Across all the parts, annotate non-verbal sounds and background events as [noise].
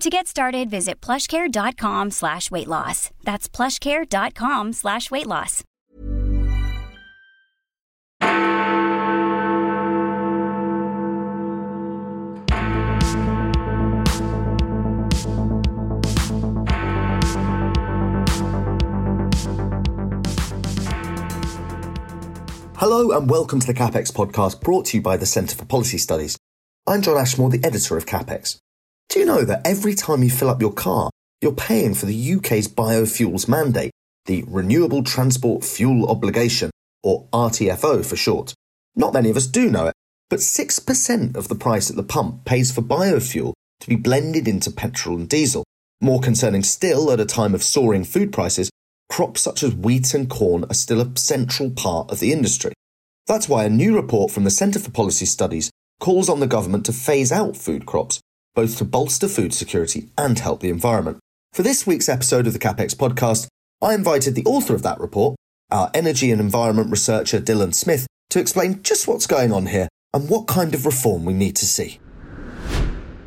To get started, visit plushcare.com slash weight loss. That's plushcare.com slash weight loss. Hello and welcome to the CapX podcast brought to you by the Centre for Policy Studies. I'm John Ashmore, the editor of CapX. Do you know that every time you fill up your car, you're paying for the UK's biofuels mandate, the Renewable Transport Fuel Obligation, or RTFO for short? Not many of us do know it, but 6% of the price at the pump pays for biofuel to be blended into petrol and diesel. More concerning still, at a time of soaring food prices, crops such as wheat and corn are still a central part of the industry. That's why a new report from the Centre for Policy Studies calls on the government to phase out food crops, both to bolster food security and help the environment. For this week's episode of the CapX podcast, I invited the author of that report, our energy and environment researcher Dillon Smith, to explain just what's going on here and what kind of reform we need to see.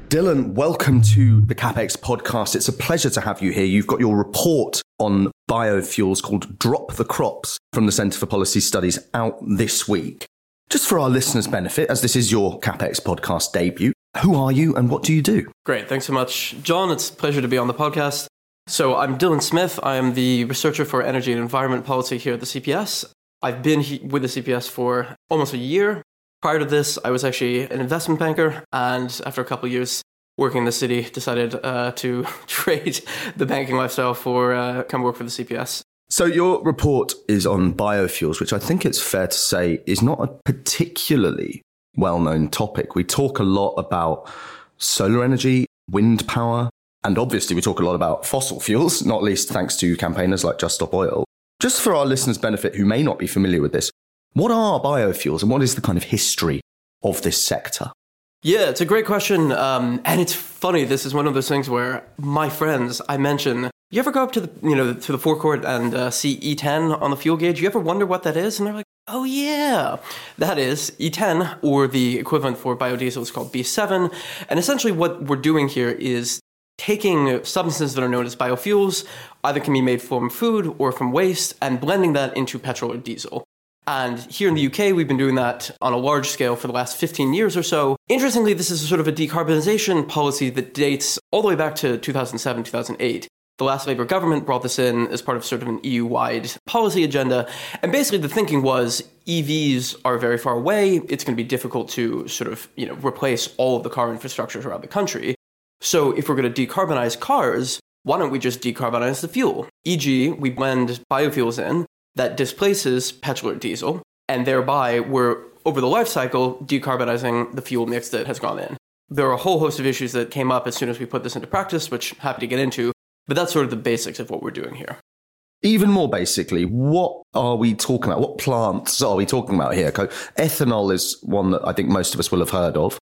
Dillon, welcome to the CapX podcast. It's a pleasure to have you here. You've got your report on biofuels called Drop the Crops from the Centre for Policy Studies out this week. Just for our listeners' benefit, as this is your CapX podcast debut, who are you and what do you do? Great. Thanks so much, John. It's a pleasure to be on the podcast. So, I'm Dillon Smith. I am the researcher for energy and environment policy here at the CPS. I've been he- with the CPS for almost a year. Prior to this, I was actually an investment banker, and after a couple of years working in the city, decided uh, to [laughs] trade the banking lifestyle for uh, come work for the CPS. So your report is on biofuels, which I think it's fair to say is not a particularly well-known topic. We talk a lot about solar energy, wind power, and obviously we talk a lot about fossil fuels, [laughs] not least thanks to campaigners like Just Stop Oil. Just for our listeners' benefit who may not be familiar with this, what are biofuels and what is the kind of history of this sector? Yeah, it's a great question. Um, and it's funny. This is one of those things where my friends, I mention, you ever go up to the, you know, to the forecourt and uh, see E10 on the fuel gauge? You ever wonder what that is? And they're like, oh yeah, that is E10, or the equivalent for biodiesel is called B7. And essentially what we're doing here is taking substances that are known as biofuels, either can be made from food or from waste, and blending that into petrol or diesel. And here in the UK, we've been doing that on a large scale for the last 15 years or so. Interestingly, this is sort of a decarbonization policy that dates all the way back to 2007, 2008. The last Labour government brought this in as part of sort of an EU wide policy agenda. And basically, the thinking was EVs are very far away. It's going to be difficult to sort of you know, replace all of the car infrastructures around the country. So, if we're going to decarbonize cars, why don't we just decarbonize the fuel? E.g., we blend biofuels in, that displaces petrol or diesel, and thereby we're over the life cycle decarbonizing the fuel mix that has gone in. There are a whole host of issues that came up as soon as we put this into practice, which I'm happy to get into, but that's sort of the basics of what we're doing here. Even more basically, what are we talking about? What plants are we talking about here? Ethanol is one that I think most of us will have heard of.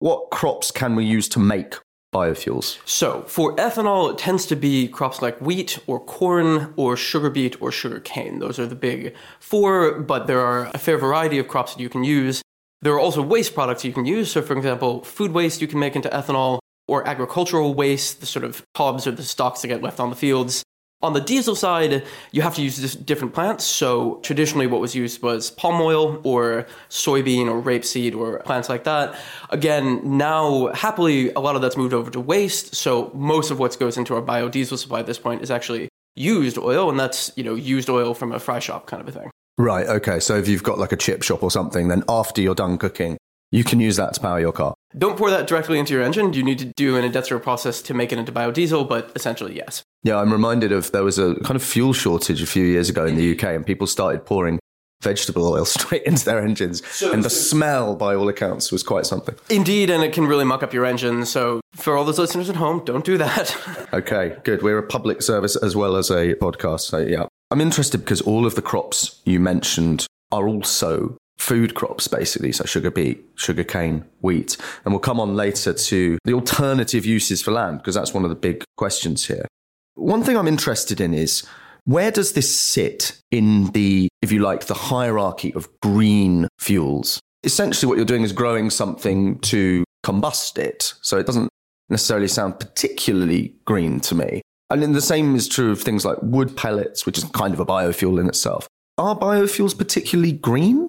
What crops can we use to make biofuels? So, for ethanol, it tends to be crops like wheat or corn or sugar beet or sugar cane. Those are the big four, but there are a fair variety of crops that you can use. There are also waste products you can use. So, for example, food waste you can make into ethanol, or agricultural waste, the sort of cobs or the stalks that get left on the fields. On the diesel side, you have to use different plants. So traditionally, what was used was palm oil or soybean or rapeseed or plants like that. Again, now happily, a lot of that's moved over to waste. So most of what goes into our biodiesel supply at this point is actually used oil, and that's, you know, used oil from a fry shop kind of a thing. Right. Okay. So if you've got like a chip shop or something, then after you're done cooking, you can use that to power your car. Don't pour that directly into your engine. You need to do an industrial process to make it into biodiesel, but essentially, yes. Yeah, I'm reminded of there was a kind of fuel shortage a few years ago in the UK, and people started pouring vegetable oil [laughs] straight into their engines. and the smell, by all accounts, was quite something. Indeed, and it can really muck up your engine. So, for all those listeners at home, don't do that. [laughs] okay, good. We're a public service as well as a podcast. So, yeah. I'm interested because all of the crops you mentioned are also food crops, basically. So, sugar beet, sugar cane, wheat. And we'll come on later to the alternative uses for land because that's one of the big questions here. One thing I'm interested in is where does this sit in the, if you like, the hierarchy of green fuels? Essentially, what you're doing is growing something to combust it. So it doesn't necessarily sound particularly green to me. And the same is true of things like wood pellets, which is kind of a biofuel in itself. Are biofuels particularly green?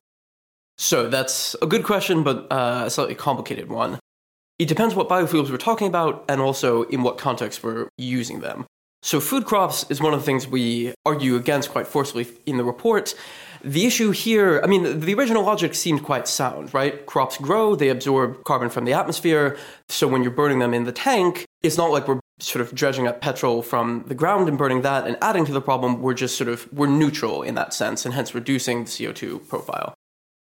So that's a good question, but uh, a slightly complicated one. It depends what biofuels we're talking about and also in what context we're using them. So, food crops is one of the things we argue against quite forcefully in the report. The issue here, I mean, the original logic seemed quite sound, right? Crops grow, they absorb carbon from the atmosphere. So, when you're burning them in the tank, it's not like we're sort of dredging up petrol from the ground and burning that and adding to the problem. We're just sort of, we're neutral in that sense and hence reducing the CO2 profile.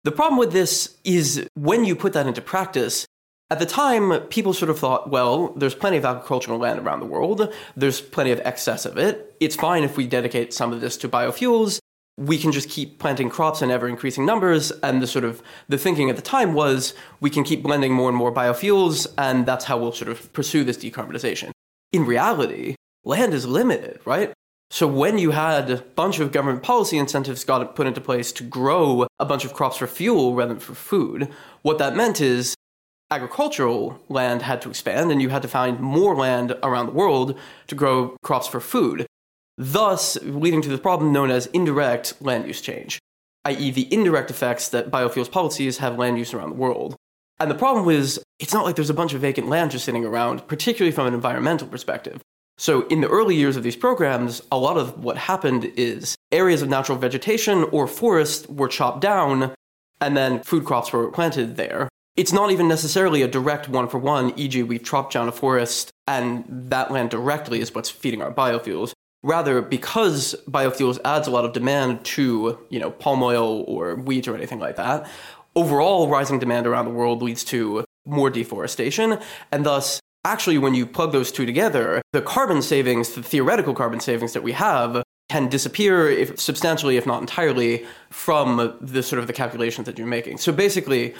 The problem with this is when you put that into practice, at the time, people sort of thought, well, there's plenty of agricultural land around the world. There's plenty of excess of it. It's fine if we dedicate some of this to biofuels. We can just keep planting crops in ever increasing numbers. And the sort of the thinking at the time was we can keep blending more and more biofuels, and that's how we'll sort of pursue this decarbonization. In reality, land is limited, right? So when you had a bunch of government policy incentives got put into place to grow a bunch of crops for fuel rather than for food, what that meant is agricultural land had to expand and you had to find more land around the world to grow crops for food, thus leading to the problem known as indirect land use change, i.e., the indirect effects that biofuels policies have land use around the world. And the problem is, it's not like there's a bunch of vacant land just sitting around, particularly from an environmental perspective. So, in the early years of these programs, a lot of what happened is areas of natural vegetation or forest were chopped down, and then food crops were planted there it's not even necessarily a direct one for one, e.g., we've chopped down a forest and that land directly is what's feeding our biofuels. Rather, because biofuels adds a lot of demand to, you know, palm oil or wheat or anything like that, overall rising demand around the world leads to more deforestation, and thus actually when you plug those two together, the carbon savings, the theoretical carbon savings that we have can disappear if substantially if not entirely from the sort of the calculations that you're making. So basically,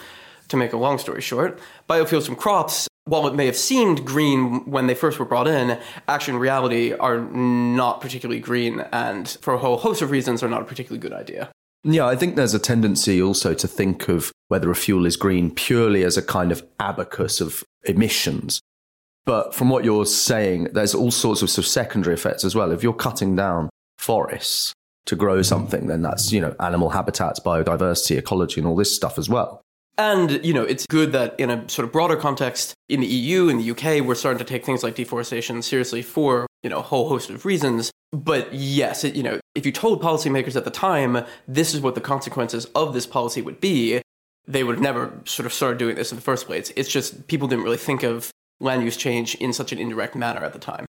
to make a long story short, biofuels from crops, while it may have seemed green when they first were brought in, actually in reality are not particularly green and for a whole host of reasons are not a particularly good idea. Yeah, I think there's a tendency also to think of whether a fuel is green purely as a kind of abacus of emissions. But from what you're saying, there's all sorts of, sort of secondary effects as well. If you're cutting down forests to grow mm-hmm. something, then that's, you know, animal habitats, biodiversity, ecology, and all this stuff as well. And, you know, it's good that in a sort of broader context, in the EU, in the UK, we're starting to take things like deforestation seriously for, you know, a whole host of reasons. But yes, it, you know, if you told policymakers at the time, this is what the consequences of this policy would be, they would have never sort of started doing this in the first place. It's just people didn't really think of land use change in such an indirect manner at the time.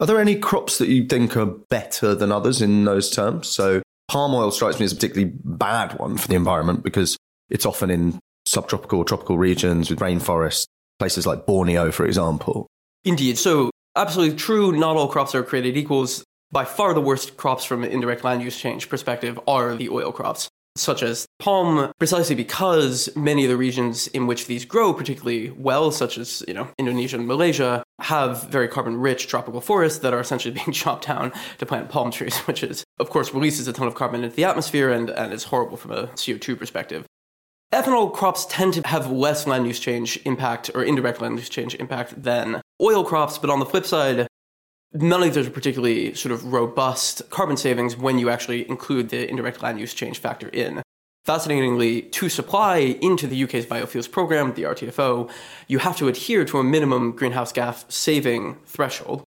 Are there any crops that you think are better than others in those terms? So palm oil strikes me as a particularly bad one for the environment because it's often in subtropical or tropical regions with rainforests, places like Borneo, for example. Indeed. So, absolutely true. Not all crops are created equals. By far, the worst crops from an indirect land use change perspective are the oil crops, such as palm, precisely because many of the regions in which these grow particularly well, such as you know Indonesia and Malaysia, have very carbon-rich tropical forests that are essentially [laughs] being chopped down to plant palm trees, which is, of course, releases a ton of carbon into the atmosphere and, and is horrible from a CO2 perspective. Ethanol crops tend to have less land use change impact or indirect land use change impact than oil crops, but on the flip side, none of those are particularly sort of robust carbon savings when you actually include the indirect land use change factor in. Fascinatingly, to supply into the UK's biofuels program, the RTFO, you have to adhere to a minimum greenhouse gas saving threshold.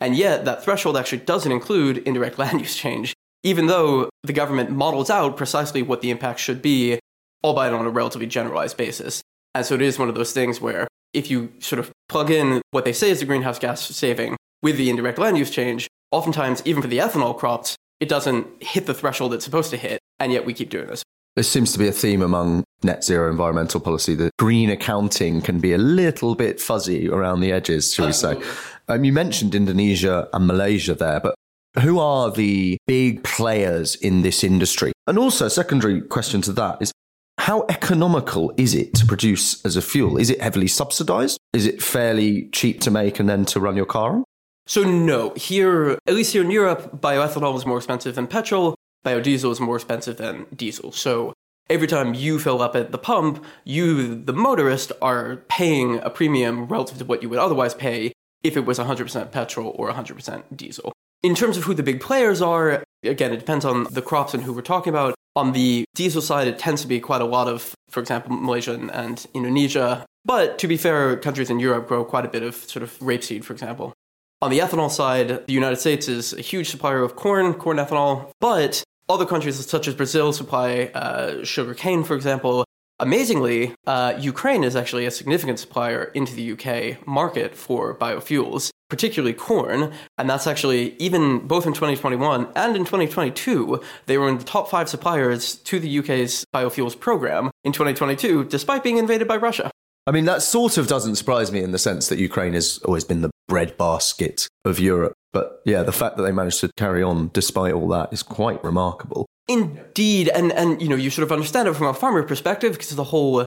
And yet, that threshold actually doesn't include indirect [laughs] land use change, even though the government models out precisely what the impact should be, albeit on a relatively generalized basis. And so it is one of those things where if you sort of plug in what they say is the greenhouse gas saving with the indirect land use change, oftentimes, even for the ethanol crops, it doesn't hit the threshold it's supposed to hit, and yet we keep doing this. This seems to be a theme among net zero environmental policy that green accounting can be a little bit fuzzy around the edges, shall we say. Um, you mentioned Indonesia and Malaysia there, but who are the big players in this industry? And also, a secondary question to that is how economical is it to produce as a fuel? Is it heavily subsidized? Is it fairly cheap to make and then to run your car on? So, no, here, at least here in Europe, bioethanol is more expensive than petrol, biodiesel is more expensive than diesel. So, every time you fill up at the pump, you, the motorist, are paying a premium relative to what you would otherwise pay if it was 100% petrol or 100% diesel. In terms of who the big players are, again, it depends on the crops and who we're talking about. On the diesel side, it tends to be quite a lot of, for example, Malaysia and Indonesia. But to be fair, countries in Europe grow quite a bit of sort of rapeseed, for example. On the ethanol side, the United States is a huge supplier of corn, corn ethanol, but other countries such as Brazil supply uh, sugar cane, for example. Amazingly, uh, Ukraine is actually a significant supplier into the UK market for biofuels, particularly corn. And that's actually, even both in 2021 and in 2022, they were in the top five suppliers to the UK's biofuels program in 2022, despite being invaded by Russia. I mean, that sort of doesn't surprise me in the sense that Ukraine has always been the breadbasket of Europe. But yeah, the fact that they managed to carry on despite all that is quite remarkable. Indeed, and and you know you sort of understand it from a farmer perspective because the whole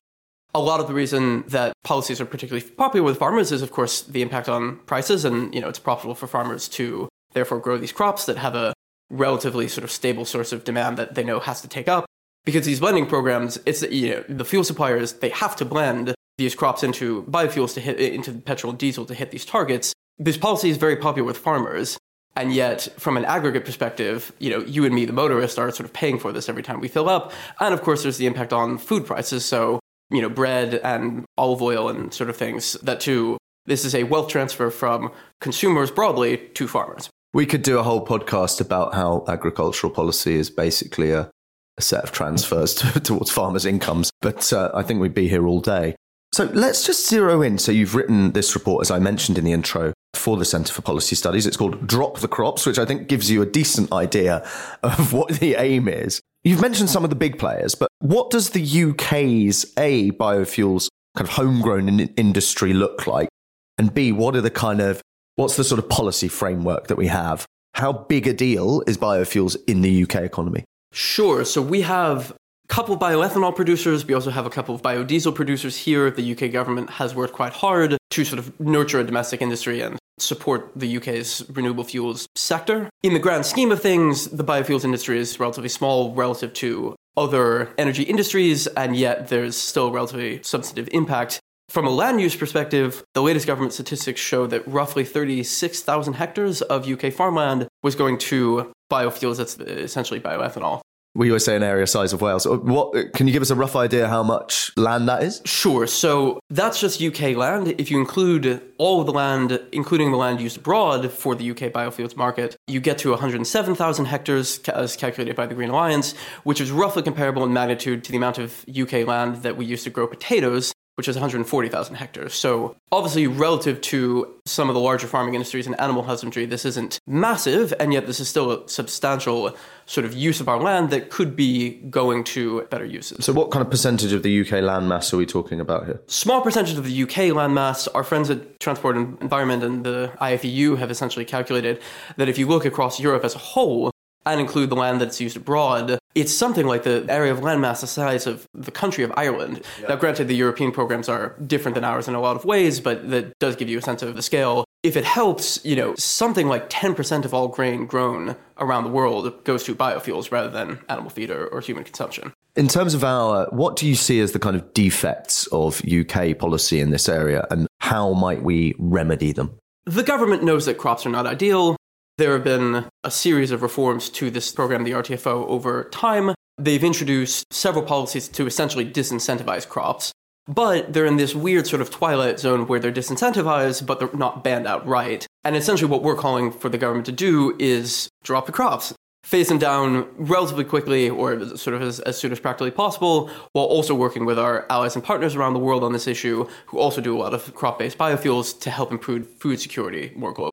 a lot of the reason that policies are particularly popular with farmers is of course the impact on prices and you know it's profitable for farmers to therefore grow these crops that have a relatively sort of stable source of demand that they know has to take up because these blending programs it's you know the fuel suppliers they have to blend these crops into biofuels to hit into petrol and diesel to hit these targets this policy is very popular with farmers and yet, from an aggregate perspective, you know, you and me, the motorist, are sort of paying for this every time we fill up. And of course, there's the impact on food prices. So, you know, bread and olive oil and sort of things that too, this is a wealth transfer from consumers broadly to farmers. We could do a whole podcast about how agricultural policy is basically a, a set of transfers to, [laughs] towards farmers' incomes, but uh, I think we'd be here all day. So let's just zero in. So you've written this report, as I mentioned in the intro, for the Centre for Policy Studies. It's called Drop the Crops, which I think gives you a decent idea of what the aim is. You've mentioned some of the big players, but what does the UK's A, biofuels kind of homegrown in- industry look like? And B, what are the kind of, what's the sort of policy framework that we have? How big a deal is biofuels in the UK economy? Sure. So we have couple bioethanol producers. We also have a couple of biodiesel producers here. The UK government has worked quite hard to sort of nurture a domestic industry and support the UK's renewable fuels sector. In the grand scheme of things, the biofuels industry is relatively small relative to other energy industries, and yet there's still relatively substantive impact. From a land use perspective, the latest government statistics show that roughly 36,000 hectares of UK farmland was going to biofuels, that's essentially bioethanol. We always say an area size of Wales. Uh, what can you give us a rough idea how much land that is? Sure. So that's just UK land. If you include all the land, including the land used abroad for the UK biofuels market, you get to 107,000 hectares as calculated by the Green Alliance, which is roughly comparable in magnitude to the amount of UK land that we use to grow potatoes which is 140,000 hectares. So, obviously, relative to some of the larger farming industries and animal husbandry, this isn't massive, and yet this is still a substantial sort of use of our land that could be going to better uses. So, what kind of percentage of the UK land mass are we talking about here? Small percentage of the UK land mass. Our friends at Transport and Environment and the IFEU have essentially calculated that if you look across Europe as a whole, and include the land that's used abroad, it's something like the area of landmass the size of the country of Ireland. Yeah. Now, granted, the European programs are different than ours in a lot of ways, but that does give you a sense of the scale. If it helps, you know, something like 10% of all grain grown around the world goes to biofuels rather than animal feed or, or human consumption. In terms of our, what do you see as the kind of defects of UK policy in this area and how might we remedy them? The government knows that crops are not ideal. There have been a series of reforms to this program, the RTFO, over time. They've introduced several policies to essentially disincentivize crops. but they're in this weird sort of twilight zone where they're disincentivized, but they're not banned outright. And essentially, what we're calling for the government to do is drop the crops, phase them down relatively quickly or sort of as, as soon as practically possible, while also working with our allies and partners around the world on this issue who also do a lot of crop based biofuels to help improve food security more globally.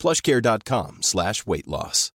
plushcare.com slash weight loss.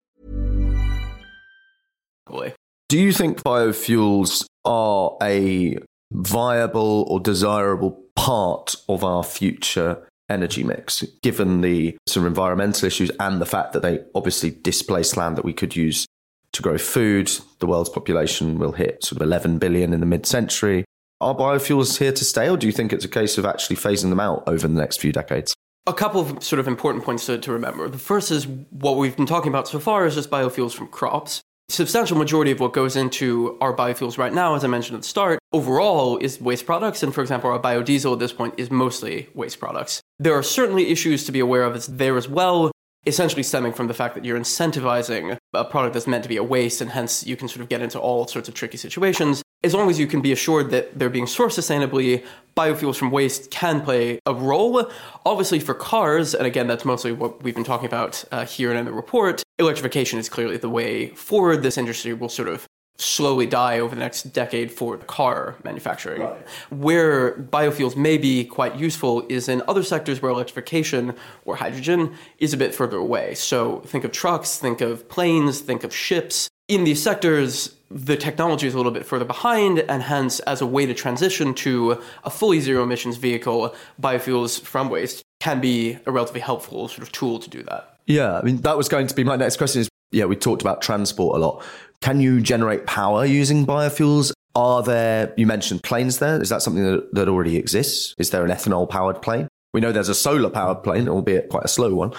Boy. Do you think biofuels are a viable or desirable part of our future energy mix, given the sort of environmental issues and the fact that they obviously displace land that we could use to grow food? The world's population will hit sort of 11 billion in the mid century. Are biofuels here to stay, or do you think it's a case of actually phasing them out over the next few decades? A couple of sort of important points to, to remember. The first is what we've been talking about so far is just biofuels from crops. Substantial majority of what goes into our biofuels right now, as I mentioned at the start, overall is waste products. And for example, our biodiesel at this point is mostly waste products. There are certainly issues to be aware of there as well, essentially stemming from the fact that you're incentivizing a product that's meant to be a waste, and hence you can sort of get into all sorts of tricky situations. As long as you can be assured that they're being sourced sustainably, biofuels from waste can play a role. Obviously, for cars, and again, that's mostly what we've been talking about uh, here and in the report, electrification is clearly the way forward. This industry will sort of slowly die over the next decade for car manufacturing. Right. Where biofuels may be quite useful is in other sectors where electrification or hydrogen is a bit further away. So think of trucks, think of planes, think of ships. In these sectors, the technology is a little bit further behind, and hence, as a way to transition to a fully zero emissions vehicle, biofuels from waste can be a relatively helpful sort of tool to do that. Yeah, I mean, that was going to be my next question is yeah, we talked about transport a lot. Can you generate power using biofuels? Are there, you mentioned planes there. Is that something that, that already exists? Is there an ethanol powered plane? We know there's a solar powered plane, albeit quite a slow one.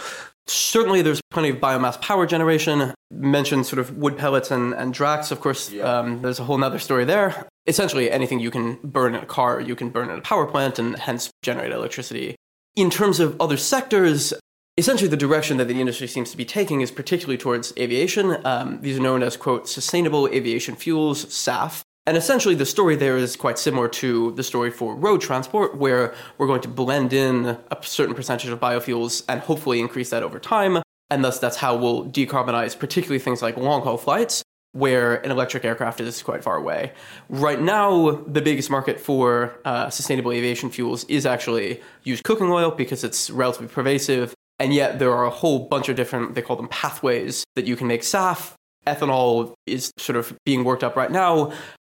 Certainly, there's plenty of biomass power generation. Mentioned sort of wood pellets and, and Drax, of course. Yeah. Um, there's a whole other story there. Essentially, anything you can burn in a car, you can burn in a power plant and hence generate electricity. In terms of other sectors, essentially the direction that the industry seems to be taking is particularly towards aviation. Um, these are known as, quote, sustainable aviation fuels, SAF. And essentially, the story there is quite similar to the story for road transport, where we're going to blend in a certain percentage of biofuels and hopefully increase that over time. And thus, that's how we'll decarbonize, particularly things like long haul flights, where an electric aircraft is quite far away. Right now, the biggest market for uh, sustainable aviation fuels is actually used cooking oil because it's relatively pervasive and yet there are a whole bunch of different, they call them pathways that you can make SAF. Ethanol is sort of being worked up right now.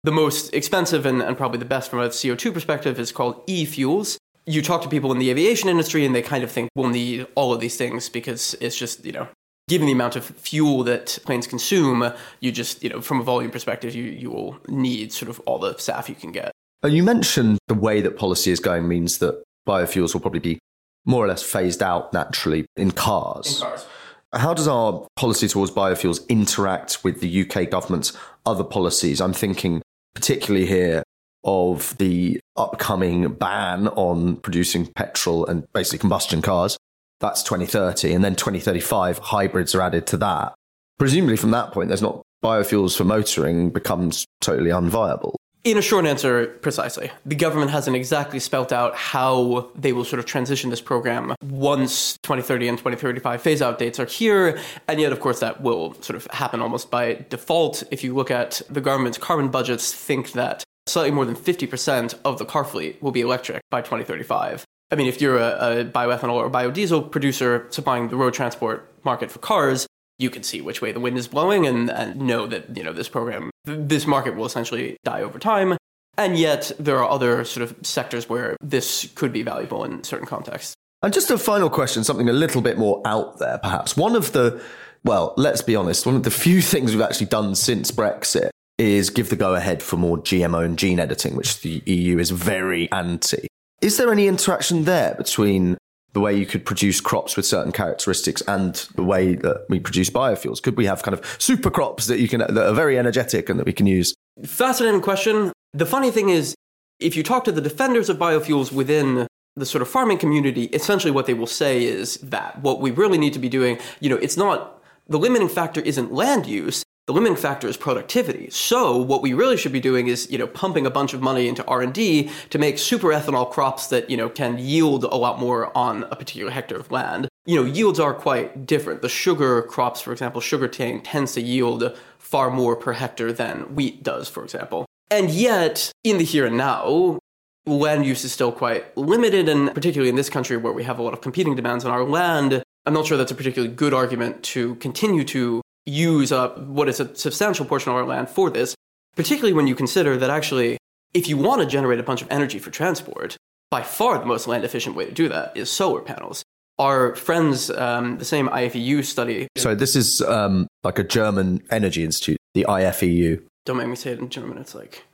The most expensive and, and probably the best from a CO2 perspective is called e fuels. You talk to people in the aviation industry and they kind of think we'll need all of these things because it's just, you know, given the amount of fuel that planes consume, you just, you know, from a volume perspective, you, you will need sort of all the SAF you can get. You mentioned the way that policy is going means that biofuels will probably be more or less phased out naturally in cars. In cars. How does our policy towards biofuels interact with the UK government's other policies? I'm thinking particularly here of the upcoming ban on producing petrol and basically combustion cars. That's 2030. And then 2035, hybrids are added to that. Presumably from that point, there's not biofuels for motoring becomes totally unviable. In a short answer, precisely. The government hasn't exactly spelt out how they will sort of transition this program once 2030 and 2035 phase out dates are here. And yet, of course, that will sort of happen almost by default. If you look at the government's carbon budgets, think that slightly more than 50% of the car fleet will be electric by 2035. I mean, if you're a, a bioethanol or biodiesel producer supplying the road transport market for cars, you can see which way the wind is blowing and, and know that you know this program this market will essentially die over time. And yet there are other sort of sectors where this could be valuable in certain contexts. And just a final question something a little bit more out there perhaps. One of the well let's be honest one of the few things we've actually done since brexit is give the go ahead for more gmo and gene editing which the eu is very anti. Is there any interaction there between the way you could produce crops with certain characteristics and the way that we produce biofuels? Could we have kind of super crops that you can that are very energetic and that we can use? Fascinating question. The funny thing is, if you talk to the defenders of biofuels within the sort of farming community, essentially what they will say is that what we really need to be doing, you know, it's not the limiting factor isn't land use, the limiting factor is productivity. So what we really should be doing is, you know, pumping a bunch of money into R&D to make super ethanol crops that, you know, can yield a lot more on a particular hectare of land. You know, yields are quite different. The sugar crops, for example, sugarcane tends to yield far more per hectare than wheat does, for example. And yet, in the here and now, land use is still quite limited, and particularly in this country where we have a lot of competing demands on our land, I'm not sure that's a particularly good argument to continue to use up what is a substantial portion of our land for this, particularly when you consider that actually, if you want to generate a bunch of energy for transport, by far the most land efficient way to do that is solar panels. Our friends, um, the same IFEU study. So this is um, like a German energy institute, the IFEU. Don't make me say it in German. It's like.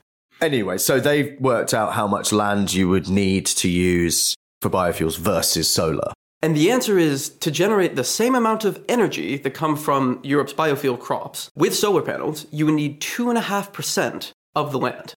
Anyway, so they've worked out how much land you would need to use for biofuels versus solar. And the answer is to generate the same amount of energy that come from Europe's biofuel crops with solar panels, you would need 2.5% of the land.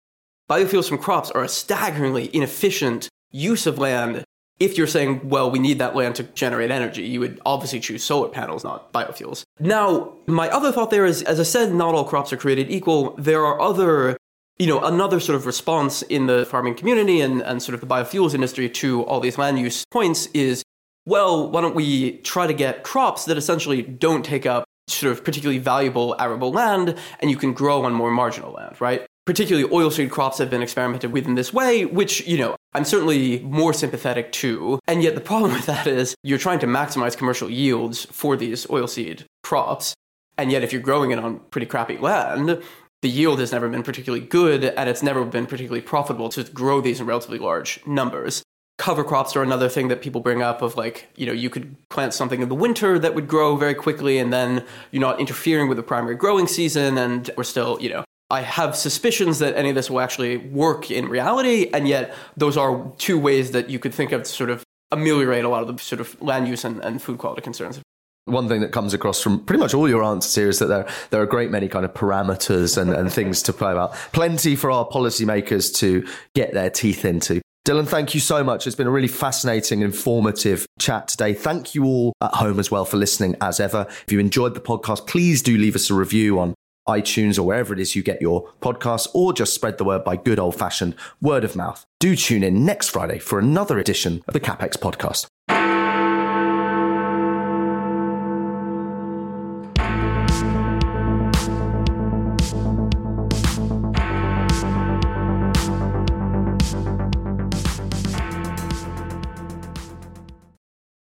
Biofuels from crops are a staggeringly inefficient use of land. If you're saying, well, we need that land to generate energy, you would obviously choose solar panels, not biofuels. Now, my other thought there is, as I said, not all crops are created equal. There are other you know, another sort of response in the farming community and, and sort of the biofuels industry to all these land use points is well, why don't we try to get crops that essentially don't take up sort of particularly valuable arable land and you can grow on more marginal land, right? Particularly oilseed crops have been experimented with in this way, which, you know, I'm certainly more sympathetic to. And yet the problem with that is you're trying to maximize commercial yields for these oilseed crops. And yet if you're growing it on pretty crappy land, the yield has never been particularly good and it's never been particularly profitable to grow these in relatively large numbers cover crops are another thing that people bring up of like you know you could plant something in the winter that would grow very quickly and then you're not interfering with the primary growing season and we're still you know I have suspicions that any of this will actually work in reality and yet those are two ways that you could think of to sort of ameliorate a lot of the sort of land use and, and food quality concerns one thing that comes across from pretty much all your answers here is that there, there are a great many kind of parameters and, and things to play about. Plenty for our policymakers to get their teeth into. Dillon, thank you so much. It's been a really fascinating, informative chat today. Thank you all at home as well for listening as ever. If you enjoyed the podcast, please do leave us a review on iTunes or wherever it is you get your podcasts, or just spread the word by good old fashioned word of mouth. Do tune in next Friday for another edition of the CapX podcast.